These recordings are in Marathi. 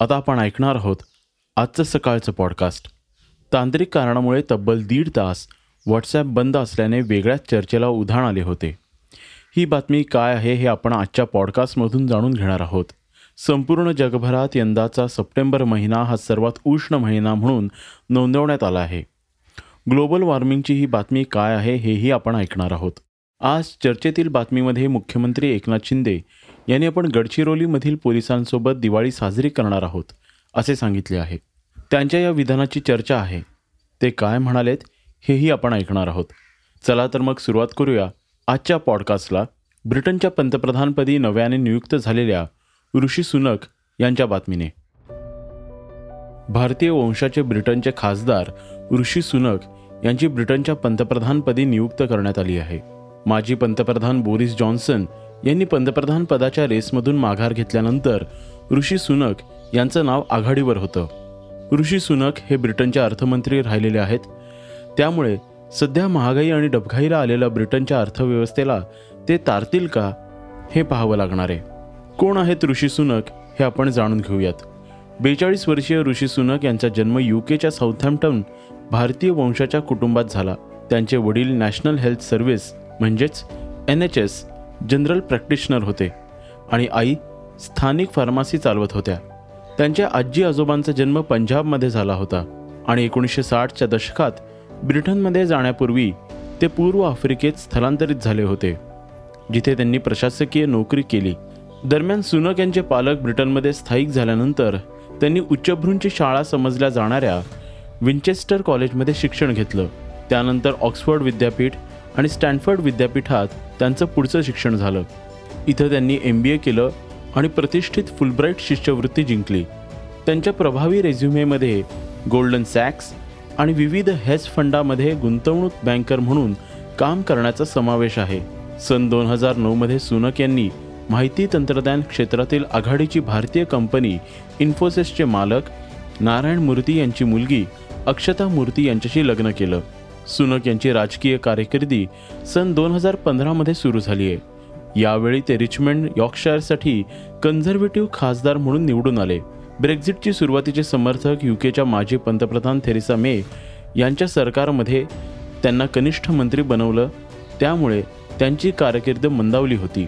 आता आपण ऐकणार आहोत आजचं सकाळचं पॉडकास्ट तांत्रिक कारणामुळे तब्बल दीड तास व्हॉट्सॲप बंद असल्याने वेगळ्याच चर्चेला उधाण आले होते. ही बातमी काय आहे हे आपण आजच्या पॉडकास्टमधून जाणून घेणार आहोत. संपूर्ण जगभरात यंदाचा सप्टेंबर महिना हा सर्वात उष्ण महिना म्हणून नोंदवण्यात आला आहे. ग्लोबल वॉर्मिंगची ही बातमी काय आहे हेही आपण ऐकणार आहोत. आज चर्चेतील बातमीमध्ये मुख्यमंत्री एकनाथ शिंदे यांनी आपण गडचिरोलीमधील पोलिसांसोबत दिवाळी साजरी करणार आहोत असे सांगितले आहे. त्यांच्या या विधानाची चर्चा आहे. ते काय म्हणालेत हेही आपण ऐकणार आहोत. चला तर मग सुरुवात करूया आजच्या पॉडकास्टला. ब्रिटनच्या पंतप्रधानपदी नव्याने नियुक्त झालेल्या ऋषी सुनक यांच्या बातमीने. भारतीय वंशाचे ब्रिटनचे खासदार ऋषी सुनक यांची ब्रिटनच्या पंतप्रधानपदी नियुक्त करण्यात आली आहे. माजी पंतप्रधान बोरिस जॉन्सन यांनी पंतप्रधान पदाच्या रेसमधून माघार घेतल्यानंतर ऋषी सुनक यांचं नाव आघाडीवर होतं. ऋषी सुनक हे ब्रिटनचे अर्थमंत्री राहिलेले आहेत. त्यामुळे सध्या महागाई आणि डबघाईला आलेल्या ब्रिटनच्या अर्थव्यवस्थेला ते तारतील का हे पाहावं लागणार आहे. कोण आहेत ऋषी सुनक हे आपण जाणून घेऊयात. बेचाळीस वर्षीय ऋषी सुनक यांचा जन्म युकेच्या साऊथहॅम्प्टन भारतीय वंशाच्या कुटुंबात झाला. त्यांचे वडील नॅशनल हेल्थ सर्व्हिस म्हणजेच N H S general practitioner होते आणि आई स्थानिक फार्मसी चालवत होत्या. त्यांच्या आजी आजोबांचा जन्म पंजाबमध्ये झाला होता आणि एकोणीसशे साठच्या दशकात ब्रिटनमध्ये जाण्यापूर्वी ते पूर्व आफ्रिकेत स्थलांतरित झाले होते. जिथे त्यांनी प्रशासकीय नोकरी केली. दरम्यान सुनक यांचे पालक ब्रिटनमध्ये स्थायिक झाल्यानंतर त्यांनी उच्चभ्रूंची शाळा समजल्या जाणाऱ्या विंचेस्टर कॉलेजमध्ये शिक्षण घेतलं. त्यानंतर ऑक्सफर्ड विद्यापीठ आणि स्टॅनफर्ड विद्यापीठात त्यांचं पुढचं शिक्षण झालं. इथं त्यांनी एम बी ए केलं आणि प्रतिष्ठित फुलब्राईट शिष्यवृत्ती जिंकली. त्यांच्या प्रभावी रेझ्युमेमध्ये गोल्डन सॅक्स आणि विविध हेज फंडामध्ये गुंतवणूक बँकर म्हणून काम करण्याचा समावेश आहे. सन दोन हजार नऊमध्ये सुनक यांनी माहिती तंत्रज्ञान क्षेत्रातील आघाडीची भारतीय कंपनी इन्फोसिसचे मालक नारायण मूर्ती यांची मुलगी अक्षता मूर्ती यांच्याशी लग्न केलं. सुनक यांची राजकीय कारकिर्दी सन दोन हजार पंधरामध्ये सुरू झाली आहे यावेळी ते रिचमंड यॉर्कशायरसाठी कन्झर्वेटिव्ह खासदार म्हणून निवडून आले. ब्रेक्झिटची सुरुवातीचे समर्थक युकेच्या माजी पंतप्रधान थेरिसा मे यांच्या सरकारमध्ये त्यांना कनिष्ठ मंत्री बनवलं. त्यामुळे त्यांची कारकीर्द मंदावली होती.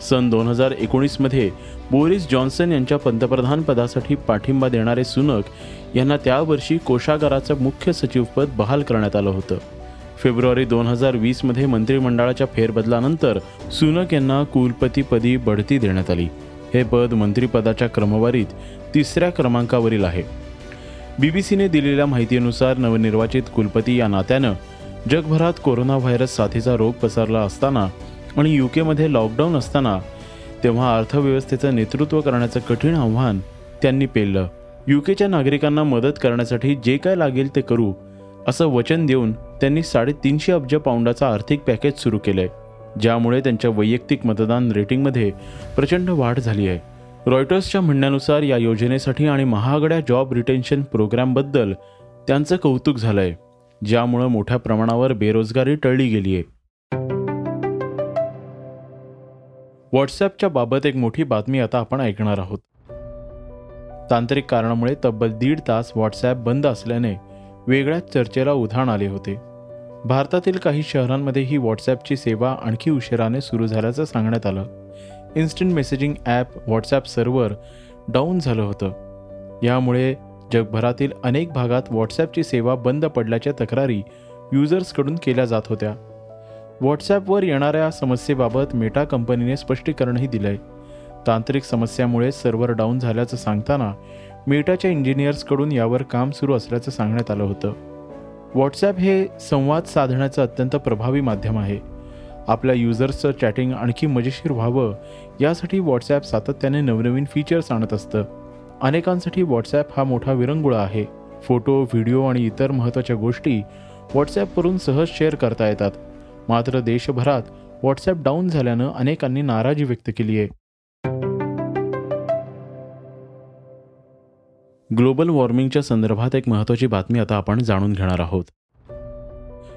सन दोन हजार एकोणीसमध्ये बोरिस जॉन्सन यांच्या पंतप्रधान पदासाठी पाठिंबा देणारे सुनक यांना त्यावर्षी कोषागाराचं मुख्य सचिवपद बहाल करण्यात आलं होतं. फेब्रुवारी दोन हजार वीसमध्ये मंत्रिमंडळाच्या फेरबदलानंतर सुनक यांना कुलपतीपदी बढती देण्यात आली. हे पद मंत्रिपदाच्या क्रमवारीत तिसऱ्या क्रमांकावरील आहे. बी बी सीने दिलेल्या माहितीनुसार नवनिर्वाचित कुलपती या नात्यानं जगभरात कोरोना व्हायरस साथीचा रोग पसरला असताना आणि यू केमध्ये लॉकडाऊन असताना तेव्हा अर्थव्यवस्थेचं नेतृत्व करण्याचं कठीण आव्हान त्यांनी पेललं. युकेच्या नागरिकांना मदत करण्यासाठी जे काय लागेल ते करू असं वचन देऊन त्यांनी साडेतीनशे अब्ज पाऊंडाचं आर्थिक पॅकेज सुरू केलंय. ज्यामुळे त्यांच्या वैयक्तिक मतदान रेटिंगमध्ये प्रचंड वाढ झाली आहे. रॉयटर्सच्या म्हणण्यानुसार या योजनेसाठी आणि महागड्या जॉब रिटेन्शन प्रोग्रामबद्दल त्यांचं कौतुक झालंय ज्यामुळं मोठ्या प्रमाणावर बेरोजगारी टळली गेली आहे व्हॉट्सॲपच्या बाबत एक मोठी बातमी आता आपण ऐकणार आहोत. तांत्रिक कारणामुळे तब्बल दीड तास व्हॉट्सॲप बंद असल्याने वेगळ्याच चर्चेला उधाण आले होते. भारतातील काही शहरांमध्ये ही व्हॉट्सॲपची सेवा आणखी उशिराने सुरू झाल्याचं सांगण्यात आलं. Instant messaging app WhatsApp server down झालं होतं. यामुळे जगभरातील अनेक भागात व्हॉट्सॲपची सेवा बंद पडल्याच्या तक्रारी युजर्सकडून केल्या जात होत्या. व्हॉट्सॲपवर येणाऱ्या समस्येबाबत मेटा कंपनीने स्पष्टीकरणही दिलंय. तांत्रिक समस्यामुळे सर्व्हर डाऊन झाल्याचं सांगताना मेटाच्या इंजिनियर्सकडून यावर काम सुरू असल्याचं सांगण्यात आलं होतं. व्हॉट्सॲप हे संवाद साधण्याचं अत्यंत प्रभावी माध्यम आहे. आपल्या युजर्सचं चॅटिंग आणखी मजेशीर व्हावं यासाठी व्हॉट्सॲप सातत्याने नवनवीन फीचर्स आणत असतं. अनेकांसाठी व्हॉट्सॲप हा मोठा विरंगुळा आहे. फोटो व्हिडिओ आणि इतर महत्त्वाच्या गोष्टी व्हॉट्सॲपवरून सहज शेअर करता येतात. मात्र देशभरात व्हॉट्सॲप डाऊन झाल्यानं अनेकांनी नाराजी व्यक्त केली आहे. ग्लोबल वॉर्मिंगच्या संदर्भात एक महत्त्वाची बातमी आता आपण जाणून घेणार आहोत.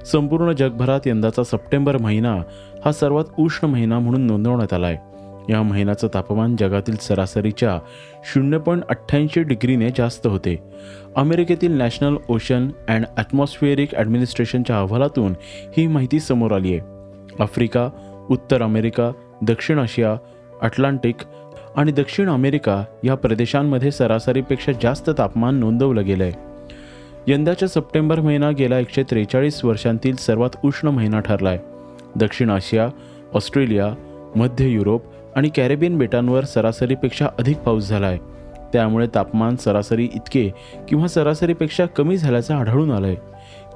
संपूर्ण जगभरात यंदाचा सप्टेंबर महिना हा सर्वात उष्ण महिना म्हणून नोंदवण्यात आला आहे या महिन्याचं तापमान जगातील सरासरीच्या शून्य पॉईंट अठ्ठ्याऐंशी डिग्रीने जास्त होते. अमेरिकेतील नॅशनल ओशन अँड ॲटमॉस्फिअरिक ॲडमिनिस्ट्रेशनच्या अहवालातून ही माहिती समोर आली आहे. आफ्रिका उत्तर अमेरिका दक्षिण आशिया अटलांटिक आणि दक्षिण अमेरिका या प्रदेशांमध्ये सरासरीपेक्षा जास्त तापमान नोंदवलं गेलं आहे यंदाच्या सप्टेंबर महिना गेल्या एकशे त्रेचाळीस वर्षांतील सर्वात उष्ण महिना ठरला आहे दक्षिण आशिया ऑस्ट्रेलिया मध्य युरोप आणि कॅरेबियन बेटांवर सरासरीपेक्षा अधिक पाऊस झाला आहे त्यामुळे तापमान सरासरी इतके किंवा सरासरीपेक्षा कमी झाल्याचं आढळून आलं आहे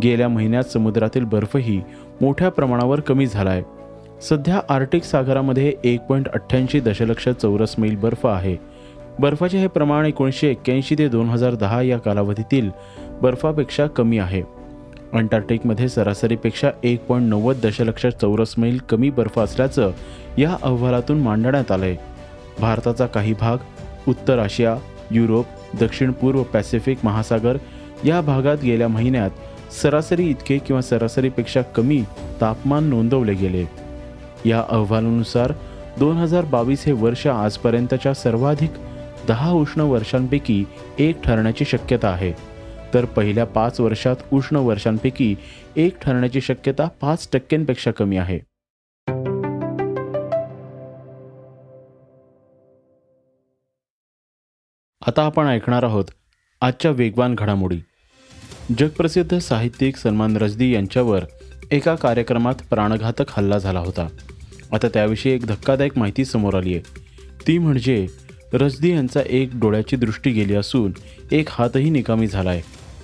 गेल्या महिन्यात समुद्रातील बर्फही मोठ्या प्रमाणावर कमी झाला आहे सध्या आर्टिक सागरामध्ये एक पॉईंट अठ्ठ्याऐंशी दशलक्ष चौरस मैल बर्फ आहे. बर्फाचे हे प्रमाण एकोणीसशे एक्क्याऐंशी ते दोन हजार दहा या कालावधीतील बर्फापेक्षा कमी आहे. अंटार्क्टिकमध्ये सरासरीपेक्षा एक पॉईंट नव्वद दशलक्ष चौरस मैल कमी बर्फ असल्याचं या अहवालातून मांडण्यात आलं आहे भारताचा काही भाग उत्तर आशिया युरोप दक्षिण पूर्व पॅसिफिक महासागर या भागात गेल्या महिन्यात सरासरी इतके किंवा सरासरीपेक्षा कमी तापमान नोंदवले गेले. या अहवालानुसार दोन हजार बावीस हे वर्ष आजपर्यंतच्या सर्वाधिक दहा उष्ण वर्षांपैकी एक ठरण्याची शक्यता आहे. तर पहिल्या पाच वर्षात उष्ण वर्षांपैकी एक ठरण्याची शक्यता पाच टक्क्यांपेक्षा कमी आहे. आता आपण ऐकणार आहोत आजच्या वेगवान घडामोडी. जगप्रसिद्ध साहित्यिक सलमान रजदी यांच्यावर एका कार्यक्रमात प्राणघातक हल्ला झाला होता. आता त्याविषयी एक धक्कादायक माहिती समोर आली आहे ती म्हणजे रजदी यांचा एक डोळ्याची दृष्टी गेली असून एक हातही निकामी झाला आहे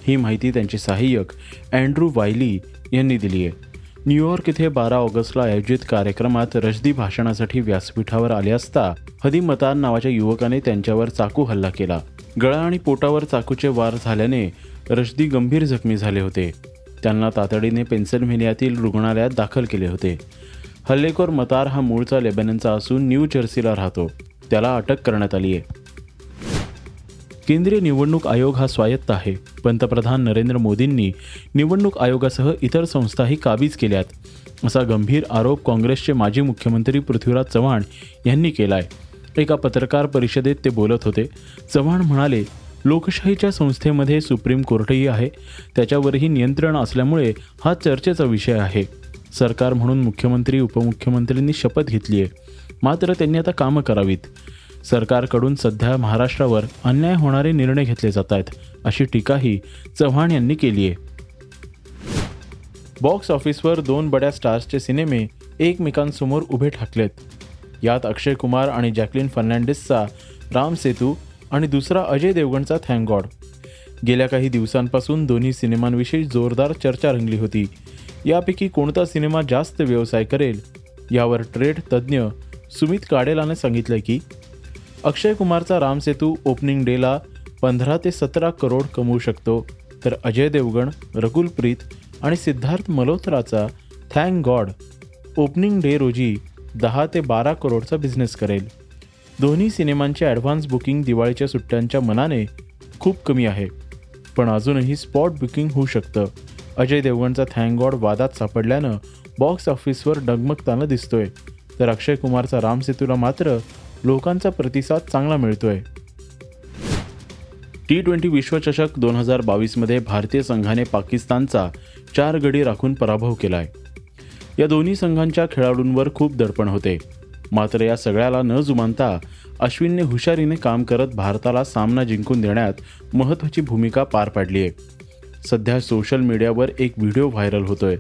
ही माहिती त्यांचे सहाय्यक अँड्रू वायली यांनी दिली आहे. न्यूयॉर्क इथे बारा ऑगस्टला आयोजित कार्यक्रमात रजदी भाषणासाठी व्यासपीठावर आले असता हदी मतान नावाच्या युवकाने त्यांच्यावर चाकू हल्ला केला. गळा आणि पोटावर चाकूचे वार झाल्याने रजदी गंभीर जखमी झाले होते. त्यांना तातडीने पेन्सिल्व्हेनियातील रुग्णालयात दाखल केले होते. हल्लेखोर मतार हा मूळचा लेबननचा असून न्यू जर्सीला राहतो. त्याला अटक करण्यात आली आहे. केंद्रीय निवडणूक आयोग हा स्वायत्त आहे. पंतप्रधान नरेंद्र मोदींनी निवडणूक आयोगासह इतर संस्थाही काबीज केल्यात असा गंभीर आरोप काँग्रेसचे माजी मुख्यमंत्री पृथ्वीराज चव्हाण यांनी केला आहे एका पत्रकार परिषदेत ते बोलत होते चव्हाण म्हणाले लोकशाहीच्या संस्थेमध्ये सुप्रीम कोर्टही आहे त्याच्यावरही नियंत्रण असल्यामुळे हा चर्चेचा विषय आहे. सरकार म्हणून मुख्यमंत्री उपमुख्यमंत्र्यांनी शपथ घेतली आहे. मात्र त्यांनी आता कामं करावीत. सरकारकडून सध्या महाराष्ट्रावर अन्याय होणारे निर्णय घेतले जात आहेत अशी टीकाही चव्हाण यांनी केली आहे. बॉक्स ऑफिसवर दोन बड्या स्टार्सचे सिनेमे एकमेकांसमोर उभे ठाकलेत. यात अक्षय कुमार आणि जॅकलिन फर्नांडिसचा राम सेतू आणि दुसरा अजय देवगणचा थँक गॉड. गेल्या काही दिवसांपासून दोन्ही सिनेमांविषयी जोरदार चर्चा रंगली होती. यापैकी कोणता सिनेमा जास्त व्यवसाय करेल? यावर ट्रेड तज्ज्ञ सुमित काडेलाने सांगितलं की अक्षय कुमारचा रामसेतू ओपनिंग डेला पंधरा ते सतरा करोड कमवू शकतो. तर अजय देवगण रकुल प्रीत आणि सिद्धार्थ मल्होत्राचा थँक गॉड ओपनिंग डे रोजी दहा ते बारा करोडचा बिझनेस करेल. दोन्ही सिनेमांचे ॲडव्हान्स बुकिंग दिवाळीच्या सुट्ट्यांच्या मनाने खूप कमी आहे. पण अजूनही स्पॉट बुकिंग होऊ शकतं. अजय देवगणचा थँक गॉड वादात सापडल्यानं बॉक्स ऑफिसवर डगमगताना दिसतोय. तर अक्षय कुमारचा रामसेतूला मात्र लोकांचा प्रतिसाद चांगला मिळतोय. टी ट्वेंटी विश्वचषक दोन हजार बावीसमध्ये भारतीय संघाने पाकिस्तानचा चार गडी राखून पराभव केलाय. या दोन्ही संघांच्या खेळाडूंवर खूप दडपण होते. मात्र या सगळ्याला न जुमानता अश्विनने हुशारीने काम करत भारताला सामना जिंकून देण्यात महत्त्वाची भूमिका पार पाडली आहे सध्या सोशल मीडियावर एक व्हिडिओ व्हायरल होतोय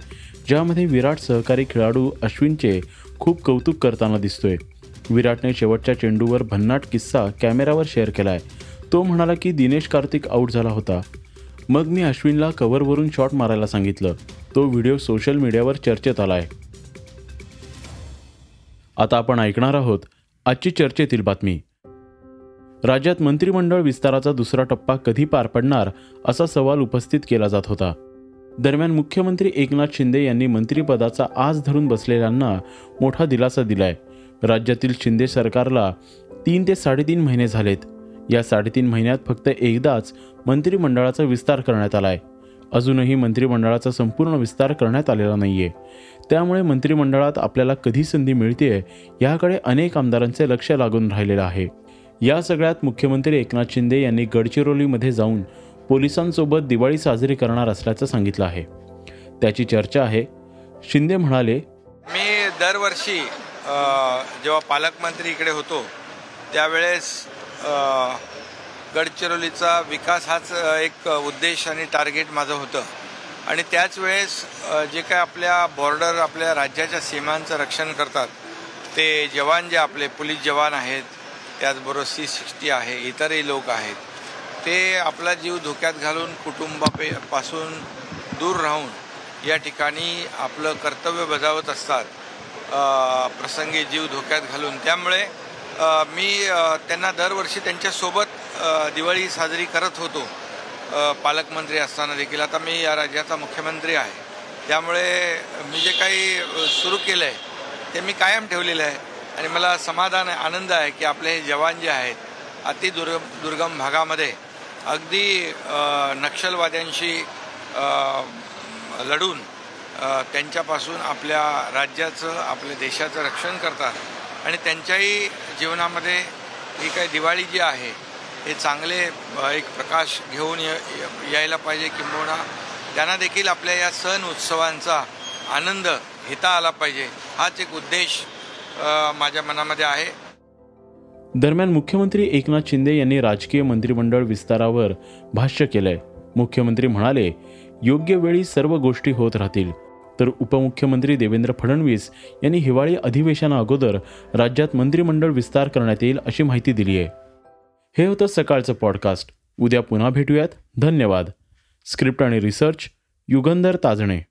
ज्यामध्ये विराट सहकारी खेळाडू अश्विनचे खूप कौतुक करताना दिसतोय. विराटने शेवटच्या चेंडूवर भन्नाट किस्सा कॅमेरावर शेअर केलाय. तो म्हणाला की दिनेश कार्तिक आऊट झाला होता. मग मी अश्विनला कव्हरवरून शॉट मारायला सांगितलं. तो व्हिडिओ सोशल मीडियावर चर्चेत आलाय. आता आपण ऐकणार आहोत आजची चर्चेतील बातमी. राज्यात मंत्रिमंडळ विस्ताराचा दुसरा टप्पा कधी पार पडणार असा सवाल उपस्थित केला जात होता. दरम्यान मुख्यमंत्री एकनाथ शिंदे यांनी मंत्रिपदाचा आज धरून बसलेल्यांना मोठा दिलासा दिलाय. राज्यातील शिंदे सरकारला तीन ते साडेतीन महिने झालेत. या साडेतीन महिन्यात फक्त एकदाच मंत्रिमंडळाचा विस्तार करण्यात आलाय. अजूनही मंत्रिमंडळाचा संपूर्ण विस्तार करण्यात आलेला नाहीये. त्यामुळे मंत्रिमंडळात आपल्याला कधी संधी मिळते याकडे अनेक आमदारांचे लक्ष लागून राहिलेलं आहे. या सगळ्यात मुख्यमंत्री एकनाथ शिंदे यांनी गडचिरोलीमध्ये जाऊन पोलिसांसोबत दिवाळी साजरी करणार असल्याचं सांगितलं आहे. त्याची चर्चा आहे. शिंदे म्हणाले मी दरवर्षी जेव्हा पालकमंत्री इकडे होतो त्यावेळेस गडचिरोलीचा विकास हाच एक उद्देश आणि टार्गेट माझं होतं. आणि त्याच वेळेस जे काय आपल्या बॉर्डर आपल्या राज्याच्या सीमांचं रक्षण करतात ते जवान जे आपले पोलीस जवान आहेत त्याचबरोबर सी सिक्स्टी आहे इतरही लोक आहेत ते आपला जीव धोक्यात घालून कुटुंबापासून दूर राहून या ठिकाणी आपलं कर्तव्य बजावत असतात. प्रसंगी जीव धोक्यात घालून. त्यामुळे मी त्यांना दरवर्षी त्यांच्यासोबत दिवाळी साजरी करत होतो. पालकमंत्री असताना देखील. आता मी या राज्याचा मुख्यमंत्री आहे. त्यामुळे मी जे काही सुरू केलं आहे ते मी कायम ठेवलेलं आहे. आणि मला समाधान आहे आनंद आहे की आपले हे जवान जे आहेत अति दुर्ग दुर्गम भागामध्ये अगदी नक्षलवाद्यांशी लढून त्यांच्यापासून आपल्या राज्याचं आपल्या देशाचं रक्षण करतात. आणि त्यांच्याही जीवनामध्ये ही काही दिवाळी जी आहे हे चांगले एक प्रकाश घेऊन यायला पाहिजे किंबहुना त्यांना देखील आपल्या या सण उत्सवांचा आनंद घेता आला पाहिजे. हाच एक उद्देश माझ्या मनामध्ये आहे. दरम्यान मुख्यमंत्री एकनाथ शिंदे यांनी राजकीय मंत्रिमंडळ विस्तारावर भाष्य केलंय. मुख्यमंत्री म्हणाले योग्य वेळी सर्व गोष्टी होत राहतील. तर उपमुख्यमंत्री देवेंद्र फडणवीस यांनी हिवाळी अधिवेशना अगोदर राज्यात मंत्रिमंडळ विस्तार करण्यात येईल अशी माहिती दिली आहे. हे होतं सकाळचं पॉडकास्ट. उद्या पुन्हा भेटूयात. धन्यवाद. स्क्रिप्ट आणि रिसर्च युगंधर ताजणे.